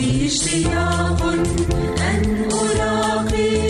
لي اشتياق أن أراقي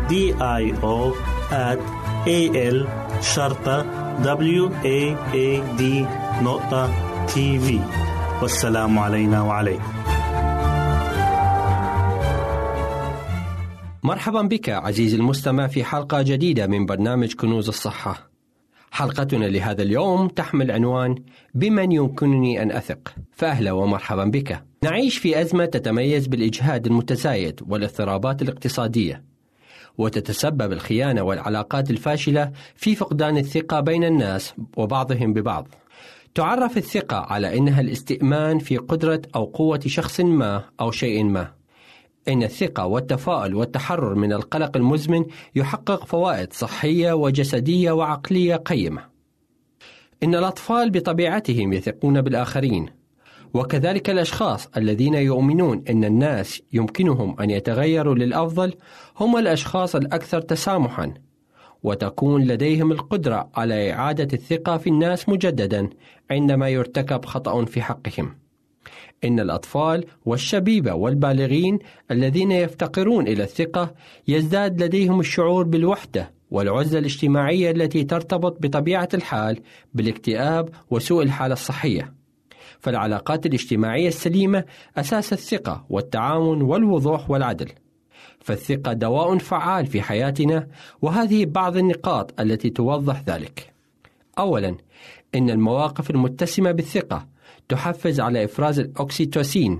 D I O at A L شرطة W A A D نقطة تي في والسلام علينا وعليكم مرحبا بك عزيزي المستمع في حلقة جديدة من برنامج كنوز الصحة. حلقتنا لهذا اليوم تحمل عنوان بمن يمكنني أن أثق، فأهلا ومرحبا بك. نعيش في أزمة تتميز بالإجهاد المتزايد والاضطرابات الاقتصادية، وتتسبب الخيانة والعلاقات الفاشلة في فقدان الثقة بين الناس وبعضهم ببعض. تعرف الثقة على أنها الاستئمان في قدرة أو قوة شخص ما أو شيء ما. إن الثقة والتفاؤل والتحرر من القلق المزمن يحقق فوائد صحية وجسدية وعقلية قيمة. إن الأطفال بطبيعتهم يثقون بالآخرين، وكذلك الأشخاص الذين يؤمنون أن الناس يمكنهم أن يتغيروا للأفضل هم الأشخاص الأكثر تسامحًا، وتكون لديهم القدرة على إعادة الثقة في الناس مجددًا عندما يرتكب خطأ في حقهم. إن الأطفال والشبيبة والبالغين الذين يفتقرون إلى الثقة يزداد لديهم الشعور بالوحدة والعزلة الاجتماعية التي ترتبط بطبيعة الحال بالاكتئاب وسوء الحالة الصحية. فالعلاقات الاجتماعية السليمة أساس الثقة والتعاون والوضوح والعدل. فالثقة دواء فعال في حياتنا وهذه بعض النقاط التي توضح ذلك. أولا إن المواقف المتسمة بالثقة تحفز على إفراز الأكسيتوسين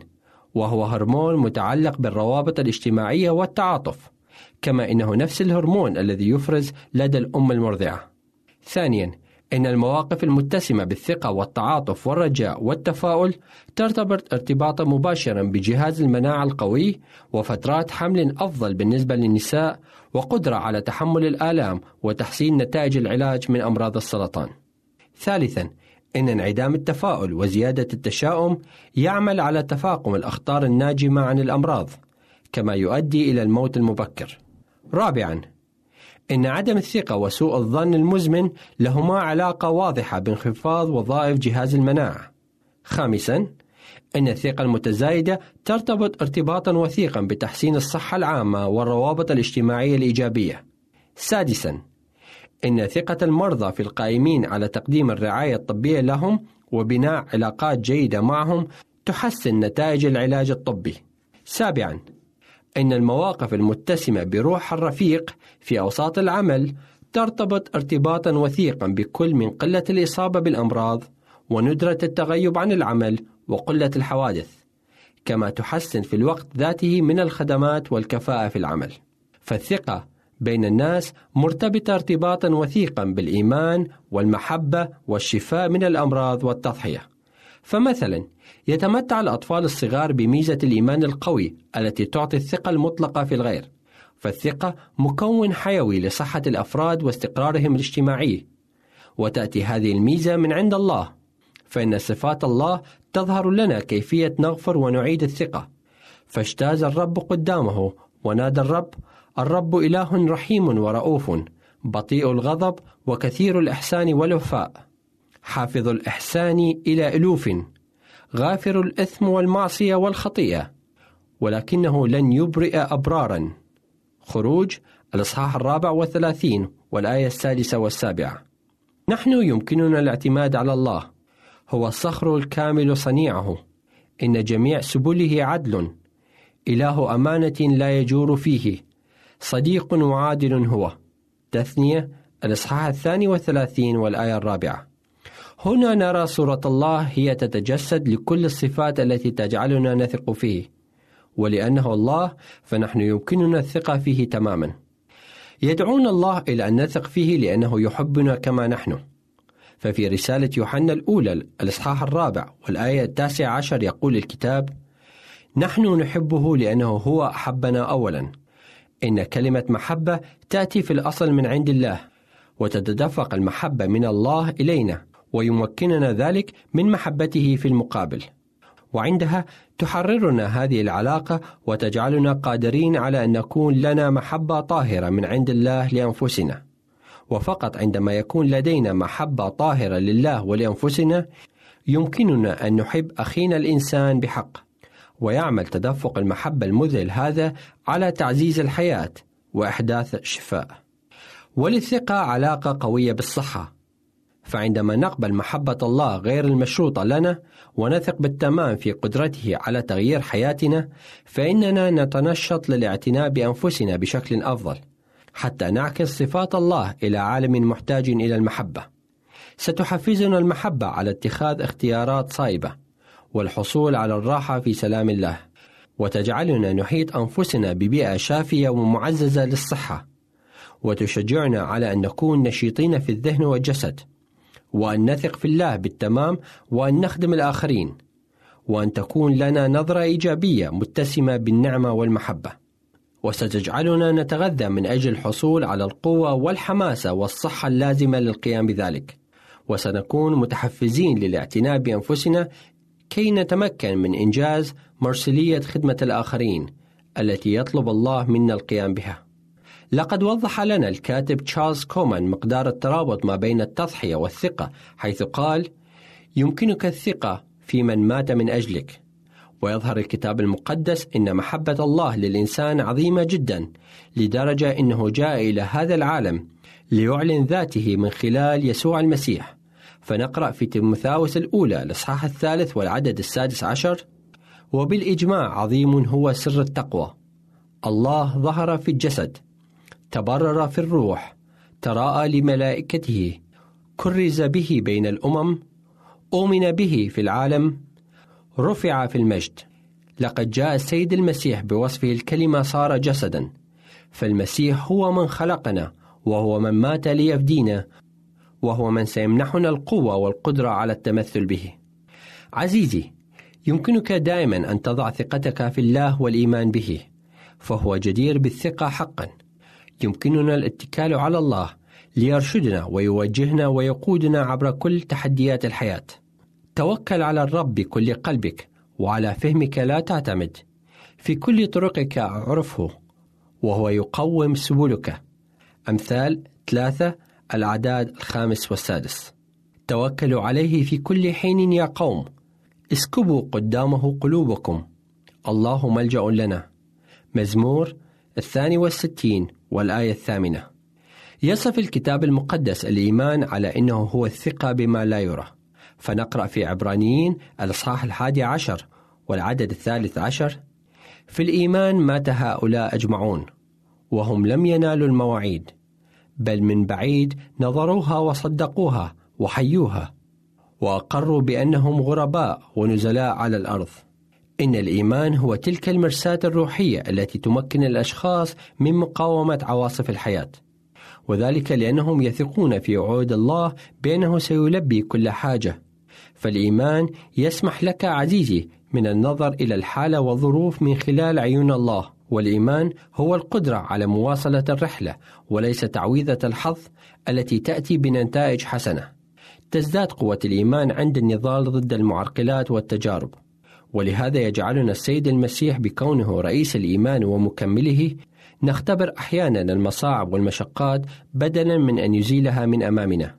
وهو هرمون متعلق بالروابط الاجتماعية والتعاطف كما إنه نفس الهرمون الذي يفرز لدى الأم المرضعة ثانيا إن المواقف المتسمة بالثقة والتعاطف والرجاء والتفاؤل ترتبط ارتباطا مباشرا بجهاز المناعة القوي وفترات حمل أفضل بالنسبة للنساء وقدرة على تحمل الآلام وتحسين نتائج العلاج من أمراض السرطان. ثالثا إن انعدام التفاؤل وزيادة التشاؤم يعمل على تفاقم الأخطار الناجمة عن الأمراض، كما يؤدي إلى الموت المبكر. رابعاً، إن عدم الثقة وسوء الظن المزمن لهما علاقة واضحة بانخفاض وظائف جهاز المناعة. خامساً، إن الثقة المتزايدة ترتبط ارتباطا وثيقا بتحسين الصحة العامة والروابط الاجتماعية الإيجابية. سادساً، إن ثقة المرضى في القائمين على تقديم الرعاية الطبية لهم وبناء علاقات جيدة معهم تحسن نتائج العلاج الطبي. سابعاً، إن المواقف المتسمة بروح الرفيق في أوساط العمل ترتبط ارتباطا وثيقا بكل من قلة الإصابة بالأمراض وندرة التغيب عن العمل وقلة الحوادث، كما تحسن في الوقت ذاته من الخدمات والكفاءة في العمل. فالثقة بين الناس مرتبطة ارتباطا وثيقا بالإيمان والمحبة والشفاء من الأمراض والتضحية. فمثلا يتمتع الأطفال الصغار بميزة الإيمان القوي التي تعطي الثقة المطلقة في الغير. فالثقة مكون حيوي لصحة الأفراد واستقرارهم الاجتماعي. وتأتي هذه الميزة من عند الله. فإن صفات الله تظهر لنا كيفية نغفر ونعيد الثقة. فاجتاز الرب قدامه ونادى الرب الرب إله رحيم ورؤوف بطيء الغضب وكثير الإحسان والوفاء حافظ الإحسان إلى ألوف غافر الإثم والمعصية والخطيئة ولكنه لن يبرئ أبرارا. خروج الإصحاح الرابع والثلاثين والآية السادسة والسابعة. نحن يمكننا الاعتماد على الله. هو الصخر الكامل صنيعه. إن جميع سبله عدل. إله أمانة لا يجور فيه. صديق وعادل هو. تثنية الإصحاح الثاني والثلاثين والآية الرابعة. هنا نرى صورة الله هي تتجسد لكل الصفات التي تجعلنا نثق فيه. ولأنه الله فنحن يمكننا الثقة فيه تماما. يدعون الله إلى أن نثق فيه لأنه يحبنا كما نحن. ففي رسالة يوحنا الأولى الإصحاح الرابع والآية التاسعة عشر يقول الكتاب نحن نحبه لأنه هو أحبنا أولا. إن كلمة محبة تأتي في الأصل من عند الله وتتدفق المحبة من الله إلينا. ويمكننا ذلك من محبته في المقابل. وعندها تحررنا هذه العلاقة وتجعلنا قادرين على أن نكون لنا محبة طاهرة من عند الله لأنفسنا. وفقط عندما يكون لدينا محبة طاهرة لله ولأنفسنا يمكننا أن نحب أخينا الإنسان بحق ويعمل تدفق المحبة المذهل هذا على تعزيز الحياة وإحداث الشفاء. وللثقة علاقة قوية بالصحة. فعندما نقبل محبة الله غير المشروطة لنا ونثق بالتمام في قدرته على تغيير حياتنا فإننا نتنشط للاعتناء بأنفسنا بشكل أفضل حتى نعكس صفات الله إلى عالم محتاج إلى المحبة. ستحفزنا المحبة على اتخاذ اختيارات صائبة والحصول على الراحة في سلام الله وتجعلنا نحيط أنفسنا ببيئة شافية ومعززة للصحة وتشجعنا على أن نكون نشيطين في الذهن والجسد. وأن نثق في الله بالتمام وأن نخدم الآخرين وأن تكون لنا نظرة إيجابية متسمة بالنعمة والمحبة. وستجعلنا نتغذى من أجل الحصول على القوة والحماسة والصحة اللازمة للقيام بذلك. وسنكون متحفزين للاعتناء بأنفسنا كي نتمكن من إنجاز مرسلية خدمة الآخرين التي يطلب الله منا القيام بها. لقد وضح لنا الكاتب تشارلز كومان مقدار الترابط ما بين التضحية والثقة حيث قال: يمكنك الثقة في من مات من أجلك. ويظهر الكتاب المقدس أن محبة الله للإنسان عظيمة جدا لدرجة أنه جاء إلى هذا العالم ليعلن ذاته من خلال يسوع المسيح فنقرأ في تيموثاوس الأولى الإصحاح الثالث والعدد السادس عشر وبالإجماع عظيم هو سر التقوى الله ظهر في الجسد تبرر في الروح تراءى لملائكته كرز به بين الأمم أؤمن به في العالم رفع في المجد. لقد جاء السيد المسيح بوصفه الكلمة صار جسدا فالمسيح هو من خلقنا وهو من مات ليفدينا وهو من سيمنحنا القوة والقدرة على التمثل به. عزيزي يمكنك دائما أن تضع ثقتك في الله والإيمان به فهو جدير بالثقة حقا. يمكننا الاتكال على الله ليرشدنا ويوجهنا ويقودنا عبر كل تحديات الحياة. توكل على الرب بكل قلبك وعلى فهمك لا تعتمد. في كل طرقك اعرفه وهو يقوم سبلك. أمثال ثلاثة الأعداد الخامس والسادس. توكلوا عليه في كل حين يا قوم. اسكبوا قدامه قلوبكم. الله ملجأ لنا. مزمور الثاني والستين والآية الثامنة. يصف الكتاب المقدس الإيمان على أنه هو الثقة بما لا يرى. فنقرأ في عبرانيين الإصحاح الحادي عشر والعدد الثالث عشر. في الإيمان مات هؤلاء أجمعون وهم لم ينالوا المواعيد بل من بعيد نظروها وصدقوها وحيوها وأقروا بأنهم غرباء ونزلاء على الأرض. إن الإيمان هو تلك المرساة الروحية التي تمكن الأشخاص من مقاومة عواصف الحياة. وذلك لأنهم يثقون في وعود الله بأنه سيلبي كل حاجة. فالإيمان يسمح لك عزيزي من النظر إلى الحالة والظروف من خلال عيون الله. والإيمان هو القدرة على مواصلة الرحلة وليس تعويذة الحظ التي تأتي بنتائج حسنة. تزداد قوة الإيمان عند النضال ضد المعرقلات والتجارب. ولهذا يجعلنا السيد المسيح بكونه رئيس الإيمان ومكمله نختبر أحيانا المصاعب والمشقات بدلا من أن يزيلها من أمامنا.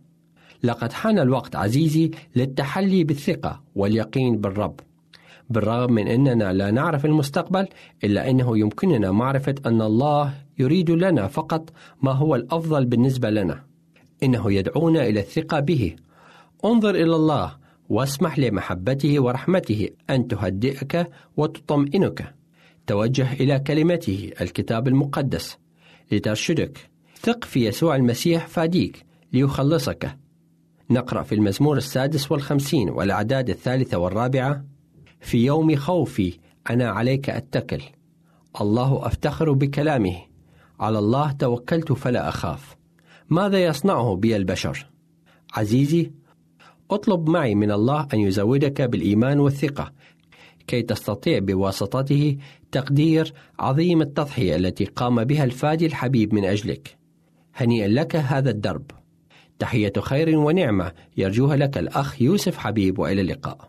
لقد حان الوقت عزيزي للتحلي بالثقة واليقين بالرب. بالرغم من أننا لا نعرف المستقبل إلا أنه يمكننا معرفة أن الله يريد لنا فقط ما هو الأفضل بالنسبة لنا. إنه يدعونا إلى الثقة به. انظر إلى الله واسمح لمحبته ورحمته أن تهدئك وتطمئنك. توجه إلى كلمته الكتاب المقدس لترشدك. ثق في يسوع المسيح فاديك ليخلصك. نقرأ في المزمور السادس والخمسين والأعداد الثالثة والرابعة. في يوم خوفي أنا عليك أتكل. الله أفتخر بكلامه. على الله توكلت فلا أخاف. ماذا يصنعه بي البشر؟ عزيزي أطلب معي من الله أن يزودك بالإيمان والثقة كي تستطيع بواسطته تقدير عظيم التضحية التي قام بها الفادي الحبيب من أجلك. هنيئا لك هذا الدرب. تحية خير ونعمة يرجوها لك الأخ يوسف حبيب وإلى اللقاء.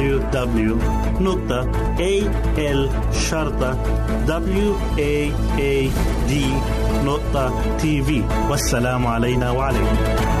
www.al-waad.tv والسلام علينا وعليكم.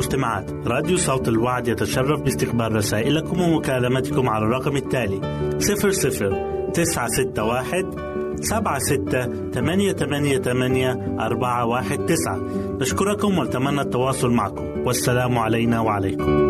والمستمعات راديو صوت الوعد يتشرف باستقبال رسائلكم ومكالمتكم على الرقم التالي 00 961 سبعة ستة ثمانية ثمانية ثمانية أربعة واحد تسعة. نشكركم ونتمنى التواصل معكم. والسلام علينا وعليكم.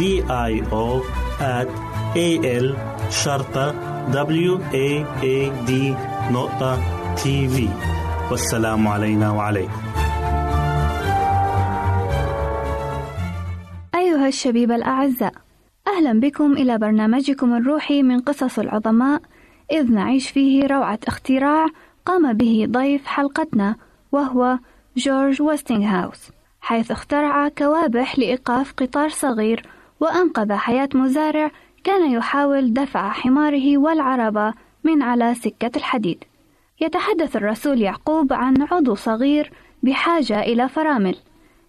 O at A L شرطة W A A D نقطة تي في والسلام علينا وعليكم. أيها الشبيب الأعزاء أهلا بكم إلى برنامجكم الروحي من قصص العظماء إذ نعيش فيه روعة اختراع قام به ضيف حلقتنا وهو جورج ويستنغهاوس حيث اخترع كوابح لإيقاف قطار صغير وأنقذ حياة مزارع كان يحاول دفع حماره والعربة من على سكة الحديد. يتحدث الرسول يعقوب عن عضو صغير بحاجة إلى فرامل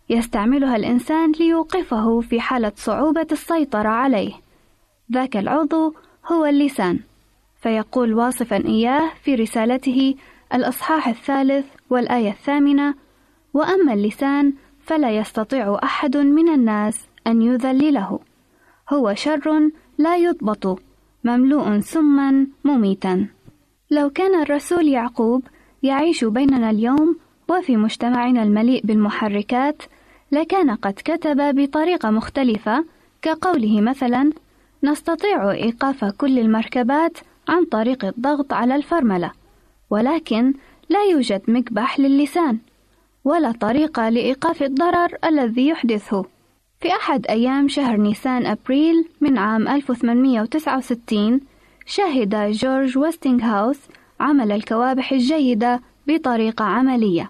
يستعملها الإنسان ليوقفه في حالة صعوبة السيطرة عليه. ذاك العضو هو اللسان. فيقول واصفا إياه في رسالته الأصحاح الثالث والآية الثامنة وأما اللسان فلا يستطيع أحد من الناس أن يذلله. هو شر لا يضبط مملوء سما مميتا. لو كان الرسول يعقوب يعيش بيننا اليوم وفي مجتمعنا المليء بالمحركات لكان قد كتب بطريقة مختلفة كقوله مثلا نستطيع إيقاف كل المركبات عن طريق الضغط على الفرملة ولكن لا يوجد مكبح للسان ولا طريقة لإيقاف الضرر الذي يحدثه. في أحد أيام شهر نيسان أبريل من عام 1869 شهد جورج ويستنغهاوس عمل الكوابح الجيدة بطريقة عملية.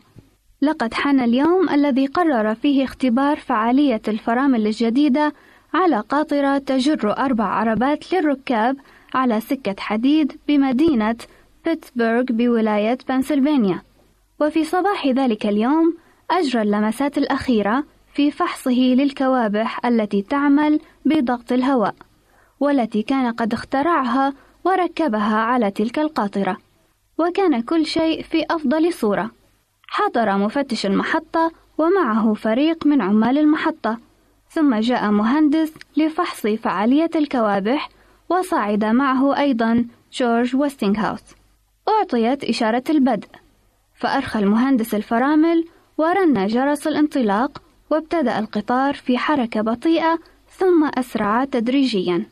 لقد حان اليوم الذي قرر فيه اختبار فعالية الفرامل الجديدة على قاطرة تجر أربع عربات للركاب على سكة حديد بمدينة بيتسبرغ بولاية بنسلفانيا. وفي صباح ذلك اليوم أجرى اللمسات الأخيرة في فحصه للكوابح التي تعمل بضغط الهواء والتي كان قد اخترعها وركبها على تلك القاطرة. وكان كل شيء في أفضل صورة. حضر مفتش المحطة ومعه فريق من عمال المحطة. ثم جاء مهندس لفحص فعالية الكوابح وصعد معه أيضا جورج ويستنغهاوس أعطيت إشارة البدء. فأرخى المهندس الفرامل ورن جرس الانطلاق وابتدأ القطار في حركة بطيئة ثم أسرع تدريجيا.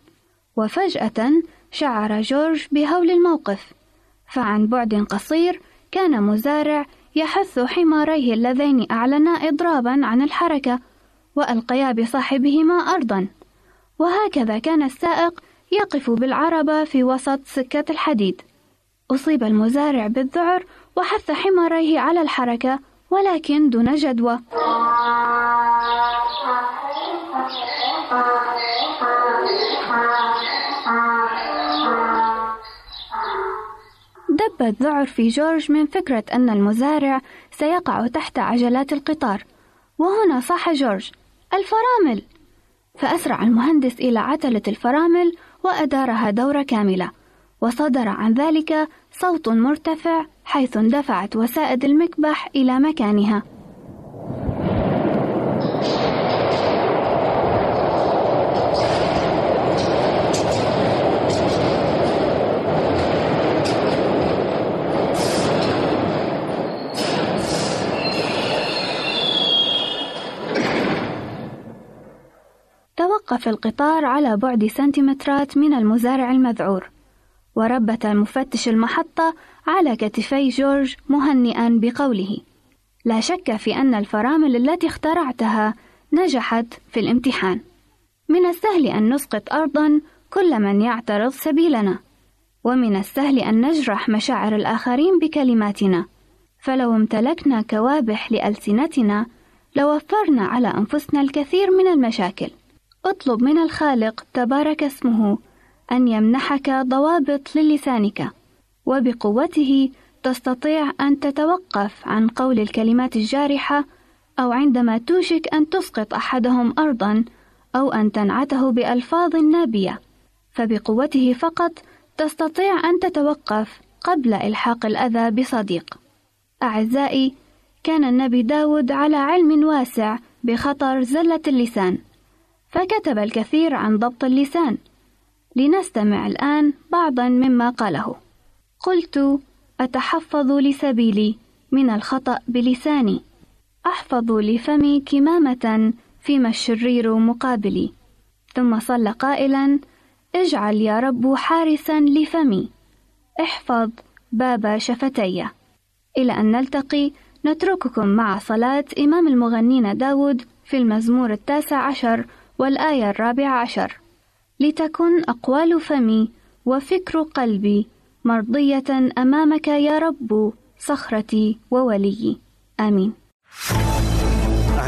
وفجأة شعر جورج بهول الموقف. فعن بعد قصير كان مزارع يحث حماريه اللذين أعلنا إضرابا عن الحركة وألقيا بصاحبهما أرضا. وهكذا كان السائق يقف بالعربة في وسط سكة الحديد. أصيب المزارع بالذعر وحث حماريه على الحركة ولكن دون جدوى. شب الذعر في جورج من فكرة أن المزارع سيقع تحت عجلات القطار. وهنا صاح جورج الفرامل. فأسرع المهندس إلى عتلة الفرامل وأدارها دورة كاملة. وصدر عن ذلك صوت مرتفع حيث اندفعت وسائد المكبح إلى مكانها. توقف القطار على بعد سنتيمترات من المزارع المذعور. وربت مفتش المحطة على كتفي جورج مهنئا بقوله. لا شك في أن الفرامل التي اخترعتها نجحت في الامتحان. من السهل أن نسقط أرضا كل من يعترض سبيلنا ومن السهل أن نجرح مشاعر الآخرين بكلماتنا. فلو امتلكنا كوابح لألسنتنا لوفرنا على أنفسنا الكثير من المشاكل. اطلب من الخالق تبارك اسمه أن يمنحك ضوابط للسانك وبقوته تستطيع أن تتوقف عن قول الكلمات الجارحة أو عندما توشك أن تسقط أحدهم أرضا أو أن تنعته بألفاظ نابية. فبقوته فقط تستطيع أن تتوقف قبل إلحاق الأذى بصديق. أعزائي كان النبي داود على علم واسع بخطر زلة اللسان فكتب الكثير عن ضبط اللسان. لنستمع الآن بعضا مما قاله. قلت أتحفظ لسبيلي من الخطأ بلساني. أحفظ لفمي كمامة فيما الشرير مقابلي. ثم صلى قائلا اجعل يا رب حارسا لفمي. احفظ باب شفتي. إلى أن نلتقي نترككم مع صلاة إمام المغنين داود في المزمور التاسع عشر والآية الرابعة عشر. لتكن أقوال فمي وفكر قلبي مرضية أمامك يا رب صخرتي ووليي آمين.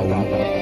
المزمور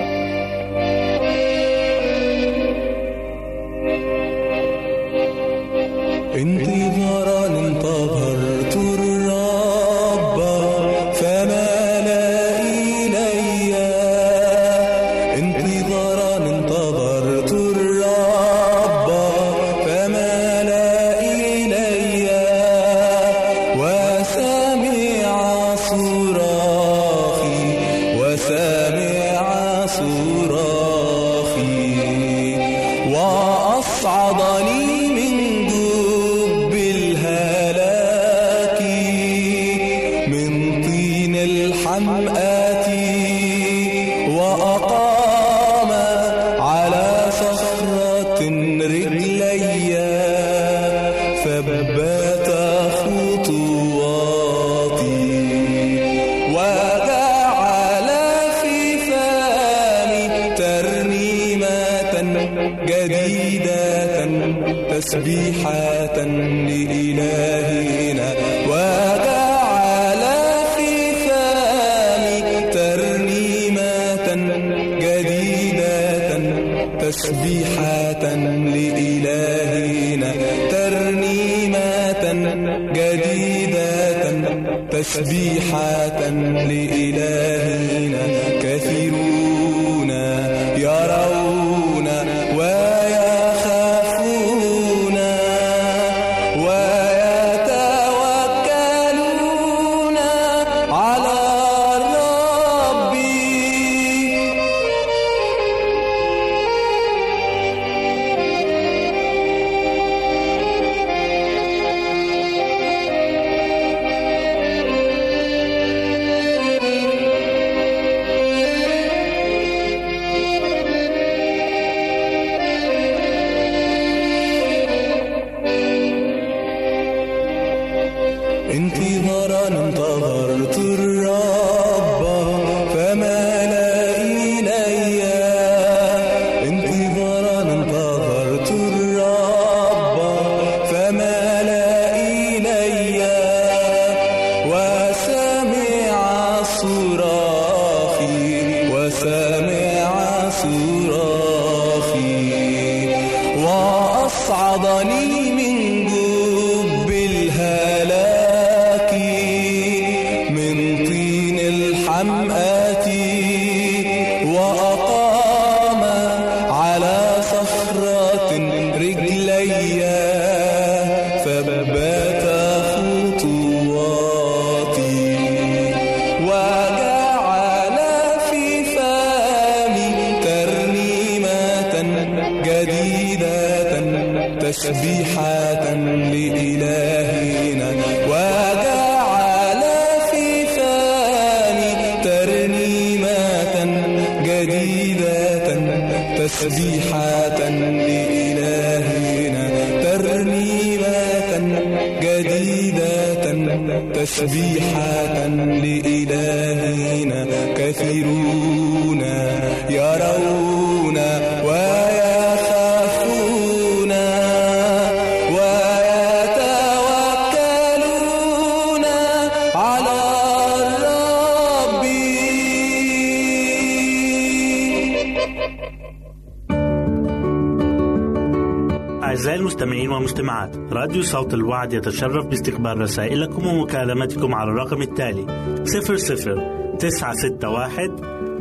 أعزائي المستمعين والمستمعات راديو صوت الوعد يتشرف باستقبال رسائلكم ومكالمتكم على الرقم التالي 00 961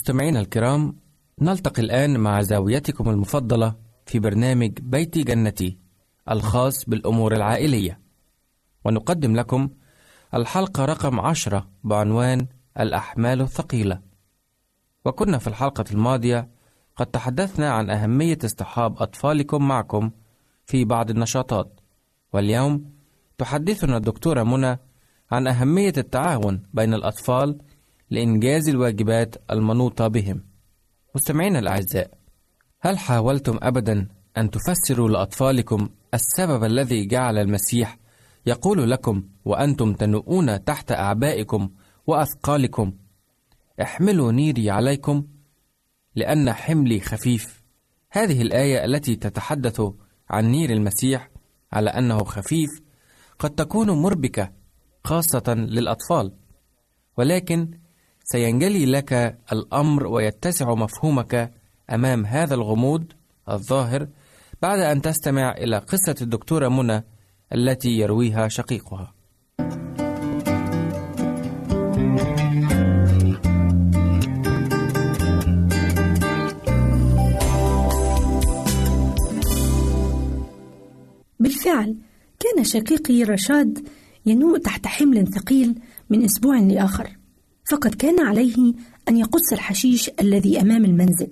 مستمعينا الكرام نلتقي الآن مع زاويتكم المفضلة في برنامج بيتي جنتي الخاص بالأمور العائلية. ونقدم لكم الحلقة رقم عشرة بعنوان الأحمال الثقيلة. وكنا في الحلقة الماضية قد تحدثنا عن أهمية اصطحاب أطفالكم معكم في بعض النشاطات. واليوم تحدثنا الدكتورة منى عن أهمية التعاون بين الأطفال لإنجاز الواجبات المنوطة بهم. مستمعينا الأعزاء هل حاولتم أبدا أن تفسروا لأطفالكم السبب الذي جعل المسيح يقول لكم وأنتم تنؤون تحت أعبائكم وأثقالكم؟ احملوا نيري عليكم لأن حملي خفيف. هذه الآية التي تتحدث عن نير المسيح على أنه خفيف قد تكون مربكة خاصة للأطفال. ولكن سينجلي لك الأمر ويتسع مفهومك أمام هذا الغموض الظاهر بعد أن تستمع إلى قصة الدكتورة منى التي يرويها شقيقها. بالفعل كان شقيقي رشاد ينوء تحت حمل ثقيل من أسبوع لآخر فقد كان عليه أن يقص الحشيش الذي أمام المنزل.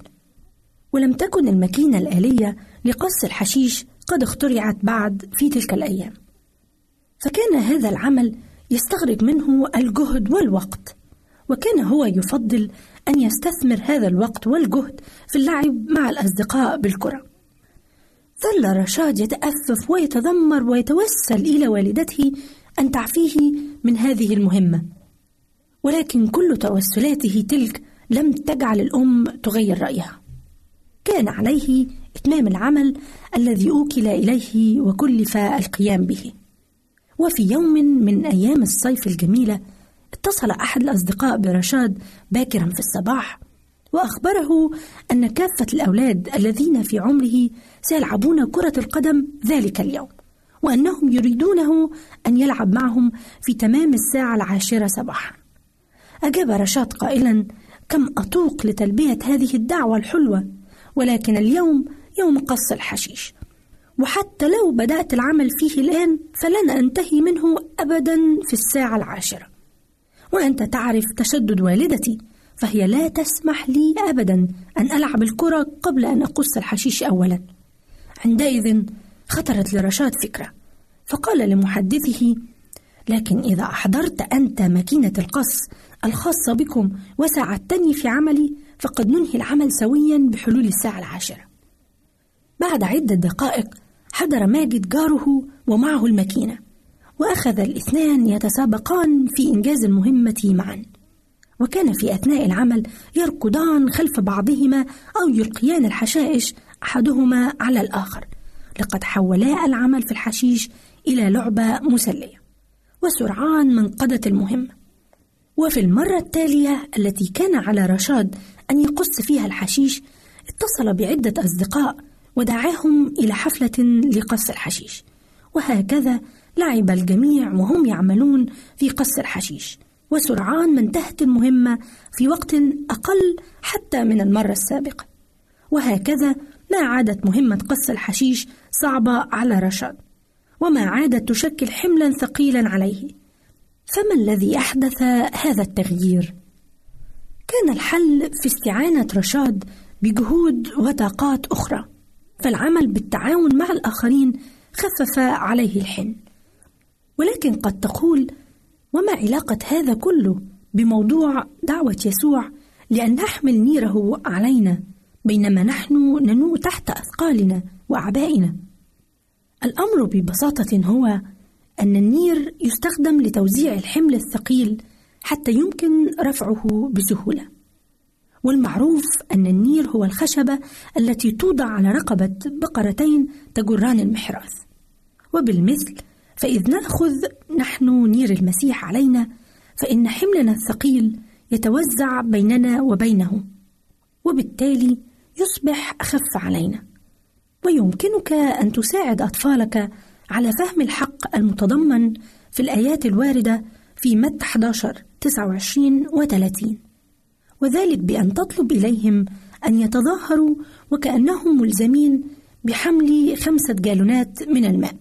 ولم تكن الماكينة الآلية لقص الحشيش قد اخترعت بعد في تلك الأيام. فكان هذا العمل يستغرق منه الجهد والوقت وكان هو يفضل أن يستثمر هذا الوقت والجهد في اللعب مع الأصدقاء بالكرة. ظل رشاد يتأفف ويتذمر ويتوسل إلى والدته أن تعفيه من هذه المهمة. ولكن كل توسلاته تلك لم تجعل الأم تغير رأيها. كان عليه إتمام العمل الذي أوكل إليه وكلف القيام به. وفي يوم من أيام الصيف الجميلة اتصل أحد الأصدقاء برشاد باكرا في الصباح وأخبره أن كافة الأولاد الذين في عمره سيلعبون كرة القدم ذلك اليوم وأنهم يريدونه أن يلعب معهم في تمام الساعة العاشرة صباحا. أجاب رشاد قائلا كم أطوق لتلبية هذه الدعوة الحلوة ولكن اليوم يوم قص الحشيش. وحتى لو بدأت العمل فيه الآن فلن أنتهي منه أبدا في الساعة العاشرة. وأنت تعرف تشدد والدتي فهي لا تسمح لي أبدا أن ألعب الكرة قبل أن أقص الحشيش أولا. عندئذ خطرت لرشاد فكرة فقال لمحدثه لكن إذا أحضرت أنت ماكينة القص الخاصة بكم وساعدتني في عملي فقد ننهي العمل سويا بحلول الساعة العاشرة. بعد عدة دقائق حضر ماجد جاره ومعه الماكينة وأخذ الاثنان يتسابقان في إنجاز المهمة معا. وكان في أثناء العمل يركضان خلف بعضهما أو يلقيان الحشائش أحدهما على الآخر. لقد حولا العمل في الحشيش إلى لعبة مسلية وسرعان من قضت المهمة. وفي المرة التالية التي كان على رشاد أن يقص فيها الحشيش اتصل بعدة أصدقاء ودعاهم إلى حفلة لقص الحشيش. وهكذا لعب الجميع وهم يعملون في قص الحشيش. وسرعان ما انتهت المهمة في وقت أقل حتى من المرة السابقة. وهكذا ما عادت مهمة قص الحشيش صعبة على رشاد. وما عادت تشكل حملا ثقيلا عليه. فما الذي أحدث هذا التغيير؟ كان الحل في استعانة رشاد بجهود وطاقات أخرى فالعمل بالتعاون مع الآخرين خفف عليه الحن ولكن قد تقول وما علاقة هذا كله بموضوع دعوة يسوع لأن نحمل نيره علينا بينما نحن ننوء تحت أثقالنا وأعبائنا الأمر ببساطة هو أن النير يستخدم لتوزيع الحمل الثقيل حتى يمكن رفعه بسهولة. والمعروف أن النير هو الخشبة التي توضع على رقبة بقرتين تجران المحراث. وبالمثل فإذ نأخذ نحن نير المسيح علينا فإن حملنا الثقيل يتوزع بيننا وبينه وبالتالي يصبح أخف علينا. ويمكنك أن تساعد أطفالك على فهم الحق المتضمن في الآيات الواردة في متى 11 29 و 30 وذلك بأن تطلب إليهم أن يتظاهروا وكأنهم ملزمين بحمل خمسة جالونات من الماء.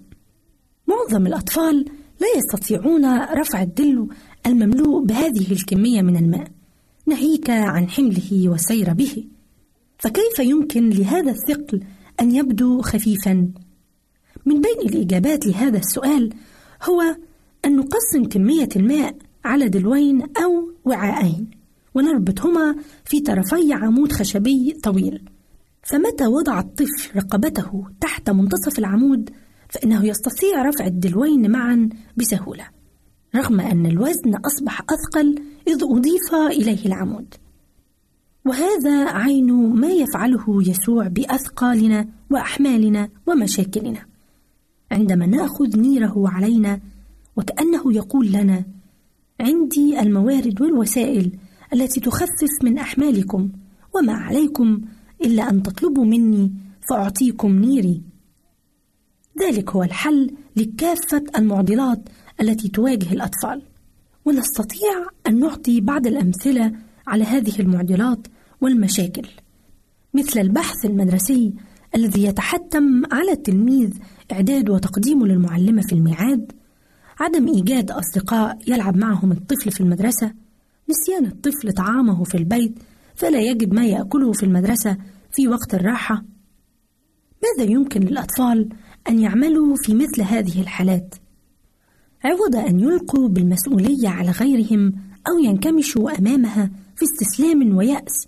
معظم الأطفال لا يستطيعون رفع الدلو المملوء بهذه الكمية من الماء ناهيك عن حمله والسير به. فكيف يمكن لهذا الثقل أن يبدو خفيفا؟ من بين الإجابات لهذا السؤال هو أن نقسم كمية الماء على دلوين أو وعاءين ونربطهما في طرفي عمود خشبي طويل. فمتى وضع الطفل رقبته تحت منتصف العمود فإنه يستطيع رفع الدلوين معا بسهولة رغم أن الوزن أصبح أثقل إذ أضيف إليه العمود. وهذا عين ما يفعله يسوع بأثقالنا وأحمالنا ومشاكلنا. عندما نأخذ نيره علينا وكأنه يقول لنا عندي الموارد والوسائل التي تخفف من أحمالكم وما عليكم إلا أن تطلبوا مني فأعطيكم نيري. ذلك هو الحل لكافة المعضلات التي تواجه الأطفال ونستطيع أن نعطي بعض الأمثلة على هذه المعضلات والمشاكل مثل البحث المدرسي الذي يتحتم على التلميذ إعداد وتقديمه للمعلمة في الميعاد عدم إيجاد أصدقاء يلعب معهم الطفل في المدرسة نسيان الطفل طعامه في البيت فلا يجد ما يأكله في المدرسة في وقت الراحة ماذا يمكن للأطفال أن يعملوا في مثل هذه الحالات؟ عوض أن يلقوا بالمسؤولية على غيرهم أو ينكمشوا أمامها في استسلام ويأس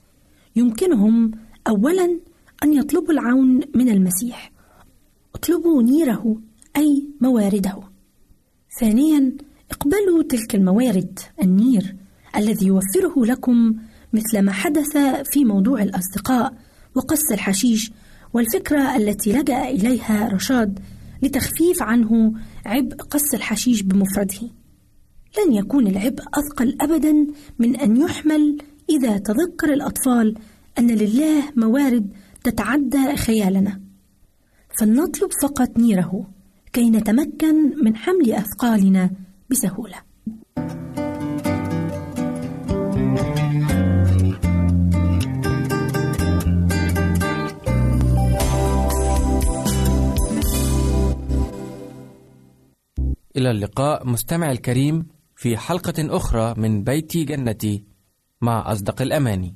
يمكنهم أولا أن يطلبوا العون من المسيح اطلبوا نيره أي موارده. ثانيا اقبلوا تلك الموارد النير الذي يوفره لكم مثل ما حدث في موضوع الأصدقاء وقص الحشيش والفكرة التي لجأ إليها رشاد لتخفيف عنه عبء قص الحشيش بمفرده. لن يكون العبء أثقل أبدا من أن يحمل إذا تذكر الأطفال أن لله موارد تتعدى خيالنا. فلنطلب فقط نيره كي نتمكن من حمل أثقالنا بسهولة. إلى اللقاء مستمع الكريم في حلقة أخرى من بيتي جنتي مع أصدق الأماني.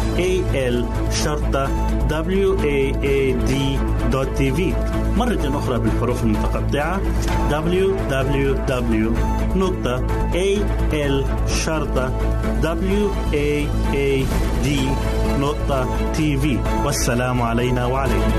www.al-waad.tv مرة أخرى بالحروف المتقطعة. Www www.al-waad.tv والسلام علينا وعليكم.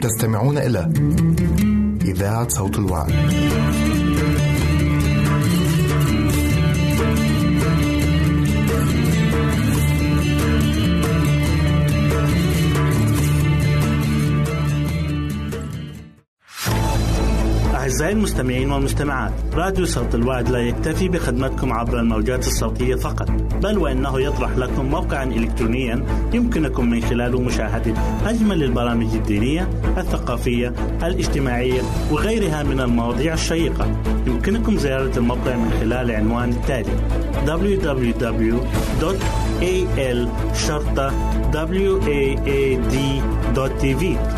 تستمعون إلى إذاعة صوت الوعد. أعزائي المستمعين والمستمعات راديو صوت الوعد لا يكتفي بخدمتكم عبر الموجات الصوتية فقط بل وإنه يطرح لكم موقعا إلكترونيا يمكنكم من خلاله مشاهدة أجمل البرامج الدينية الثقافية الاجتماعية وغيرها من المواضيع الشيقة. يمكنكم زيارة الموقع من خلال العنوان التالي www.al-waad.tv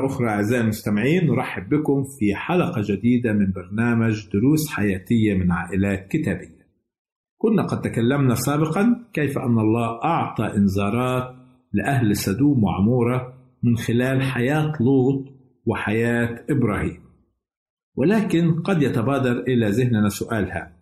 مرة أخرى أعزائي المستمعين نرحب بكم في حلقة جديدة من برنامج دروس حياتية من عائلات كتابية. كنا قد تكلمنا سابقا كيف أن الله أعطى إنذارات لأهل سدوم وعمورة من خلال حياة لوط وحياة إبراهيم. ولكن قد يتبادر إلى ذهننا سؤالها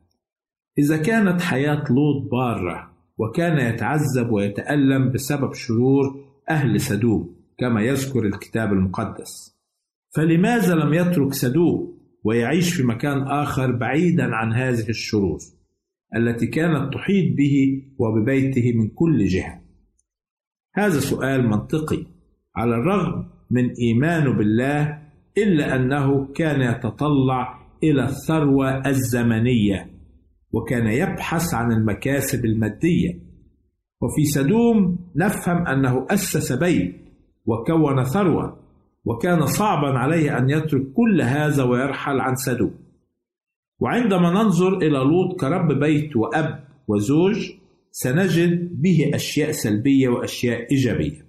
إذا كانت حياة لوط بارة وكان يتعذب ويتألم بسبب شرور أهل سدوم كما يذكر الكتاب المقدس. فلماذا لم يترك سدوم ويعيش في مكان آخر بعيدا عن هذه الشرور التي كانت تحيط به وببيته من كل جهة؟ هذا سؤال منطقي على الرغم من إيمانه بالله إلا أنه كان يتطلع إلى الثروة الزمنية وكان يبحث عن المكاسب المادية. وفي سدوم نفهم أنه أسس بيت وكون ثروة وكان صعبا عليه أن يترك كل هذا ويرحل عن سدوم وعندما ننظر إلى لوط كرب بيت وأب وزوج سنجد به أشياء سلبية وأشياء إيجابية.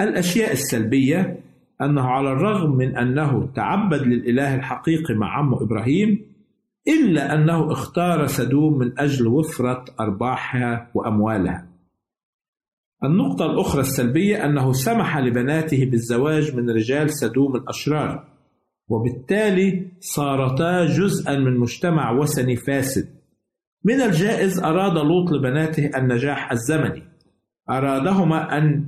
الأشياء السلبية أنه على الرغم من أنه تعبد للإله الحقيقي مع عمه إبراهيم إلا أنه اختار سدوم من أجل وفرة أرباحها وأموالها. النقطة الأخرى السلبية أنه سمح لبناته بالزواج من رجال سدوم الأشرار وبالتالي صارتا جزءا من مجتمع وثني فاسد. من الجائز أراد لوط لبناته النجاح الزمني. أرادهما أن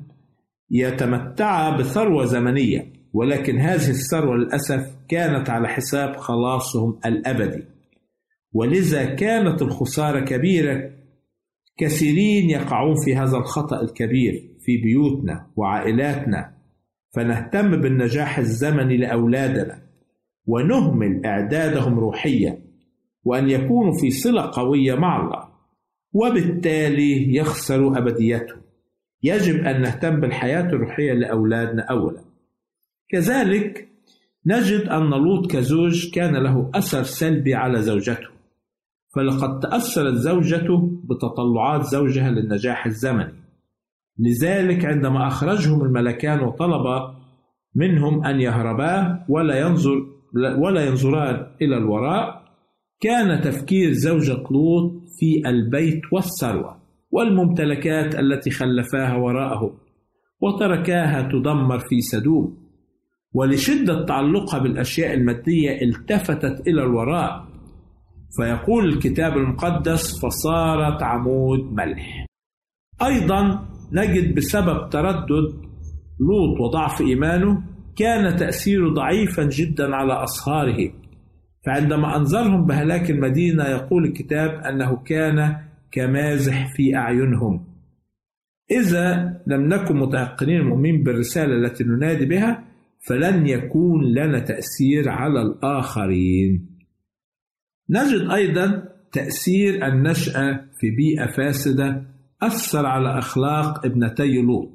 يتمتعا بثروة زمنية ولكن هذه الثروة للأسف كانت على حساب خلاصهم الأبدي. ولذا كانت الخسارة كبيرة كثيرين يقعون في هذا الخطأ الكبير في بيوتنا وعائلاتنا. فنهتم بالنجاح الزمني لأولادنا ونهمل إعدادهم روحيا وأن يكونوا في صلة قوية مع الله. وبالتالي يخسروا أبديتهم. يجب أن نهتم بالحياة الروحية لأولادنا أولا. كذلك نجد أن لوط كزوج كان له أثر سلبي على زوجته. فلقد تأثرت زوجته بتطلعات زوجها للنجاح الزمني. لذلك عندما أخرجهم الملكان وطلب منهم أن يهربا ولا ينظر ولا ينظران إلى الوراء كان تفكير زوجة لوط في البيت والثروة والممتلكات التي خلفاها وراءه وتركاها تدمر في سدوم. ولشدة تعلقها بالأشياء المادية التفتت إلى الوراء فيقول الكتاب المقدس فصارت عمود ملح. أيضا نجد بسبب تردد لوط وضعف إيمانه كان تأثيره ضعيفا جدا على أصهاره. فعندما أنذرهم بهلاك المدينة يقول الكتاب أنه كان كمازح في أعينهم. إذا لم نكن متيقنين المؤمنين بالرسالة التي ننادي بها فلن يكون لنا تأثير على الآخرين. نجد أيضا تأثير النشأة في بيئة فاسدة أثر على أخلاق ابنتي لوط.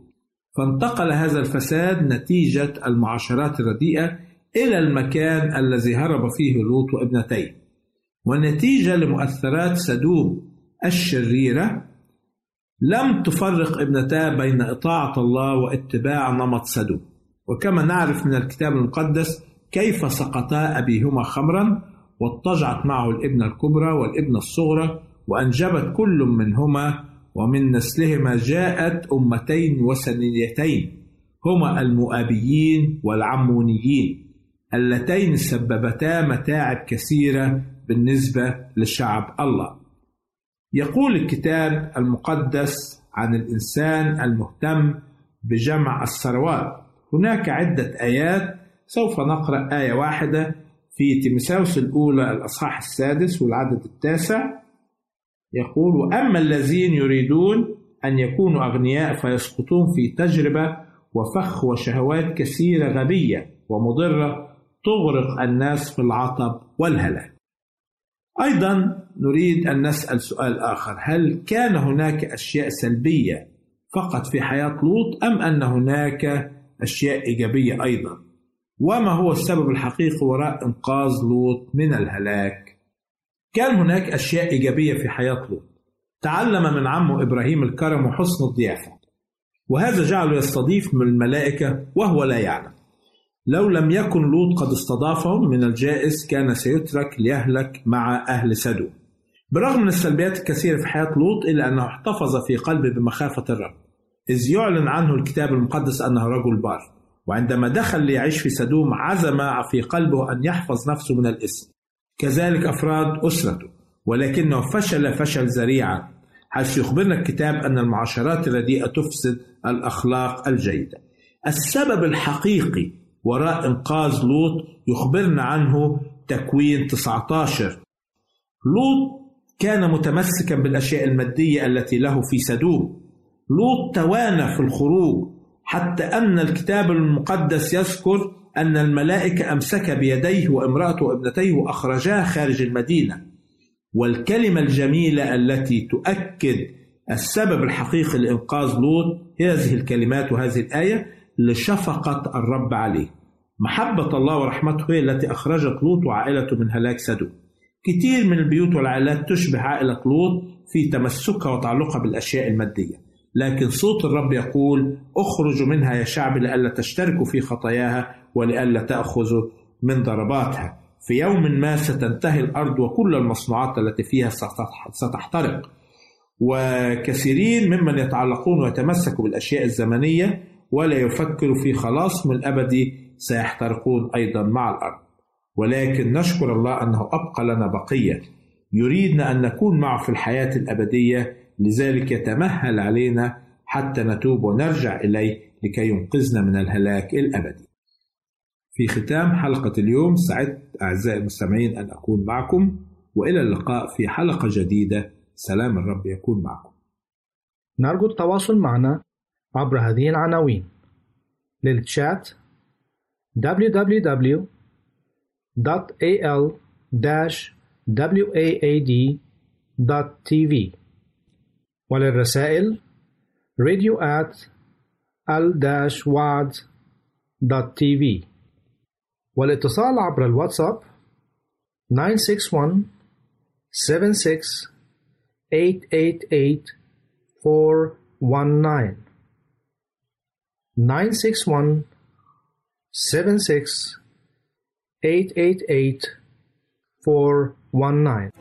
فانتقل هذا الفساد نتيجة المعاشرات الرديئة إلى المكان الذي هرب فيه لوط وابنتيه. ونتيجة لمؤثرات سدوم الشريرة لم تفرق ابنتا بين إطاعة الله واتباع نمط سدوم. وكما نعرف من الكتاب المقدس كيف سقطا أبيهما خمرا؟ واضطجعت معه الابنة الكبرى والابنة الصغرى وأنجبت كل منهما ومن نسلهما جاءت أمتين وثنيتين هما المؤابيين والعمونيين اللتين سببتا متاعب كثيرة بالنسبة لشعب الله. يقول الكتاب المقدس عن الإنسان المهتم بجمع الثروات. هناك عدة آيات سوف نقرأ آية واحدة في تيمساوس الأولى الأصحاح السادس والعدد التاسع يقول وأما الذين يريدون أن يكونوا أغنياء فيسقطون في تجربة وفخ وشهوات كثيرة غبية ومضرة تغرق الناس في العطب والهلاك. أيضا نريد أن نسأل سؤال آخر هل كان هناك أشياء سلبية فقط في حياة لوط أم أن هناك أشياء إيجابية أيضا وما هو السبب الحقيقي وراء إنقاذ لوط من الهلاك؟ كان هناك أشياء إيجابية في حياة لوط. تعلم من عمه إبراهيم الكرم وحسن الضيافة. وهذا جعله يستضيف من الملائكة وهو لا يعلم. لو لم يكن لوط قد استضافهم من الجائز كان سيترك ليهلك مع أهل سدوم برغم من السلبيات الكثيرة في حياة لوط إلا أنه احتفظ في قلبه بمخافة الرب. إذ يعلن عنه الكتاب المقدس أنه رجل بار. وعندما دخل ليعيش في سدوم عزم في قلبه أن يحفظ نفسه من الإثم كذلك أفراد أسرته ولكنه فشل فشل ذريعا حيث يخبرنا الكتاب أن المعاشرات الرديئة تفسد الأخلاق الجيدة. السبب الحقيقي وراء إنقاذ لوط يخبرنا عنه تكوين 19 لوط كان متمسكا بالأشياء المادية التي له في سدوم. لوط توانى في الخروج حتى أن الكتاب المقدس يذكر أن الملائكة أمسك بيديه وامرأته وابنتيه وأخرجاه خارج المدينة. والكلمة الجميلة التي تؤكد السبب الحقيقي لإنقاذ لوط هذه الكلمات وهذه الآية لشفقة الرب عليه. محبة الله ورحمته هي التي أخرجت لوط وعائلته من هلاك سدوم كتير من البيوت والعائلات تشبه عائلة لوط في تمسكها وتعلقها بالأشياء المادية. لكن صوت الرب يقول اخرجوا منها يا شعب لئلا تشتركوا في خطاياها ولئلا تأخذوا من ضرباتها. في يوم ما ستنتهي الأرض وكل المصنوعات التي فيها ستحترق. وكثيرين ممن يتعلقون ويتمسكوا بالأشياء الزمنية ولا يفكروا في خلاصهم الأبدي سيحترقون أيضا مع الأرض. ولكن نشكر الله أنه أبقى لنا بقية. يريدنا أن نكون معه في الحياة الأبدية لذلك يتمهل علينا حتى نتوب ونرجع إليه لكي ينقذنا من الهلاك الأبدي. في ختام حلقة اليوم سعدت أعزائي المستمعين أن أكون معكم وإلى اللقاء في حلقة جديدة. سلام الرب يكون معكم. نرجو التواصل معنا عبر هذه العناوين. للتشات www.al-waad.tv وللرسائل radio at al-waad.tv والاتصال عبر الواتساب 961 76 888 419 961 76 888 419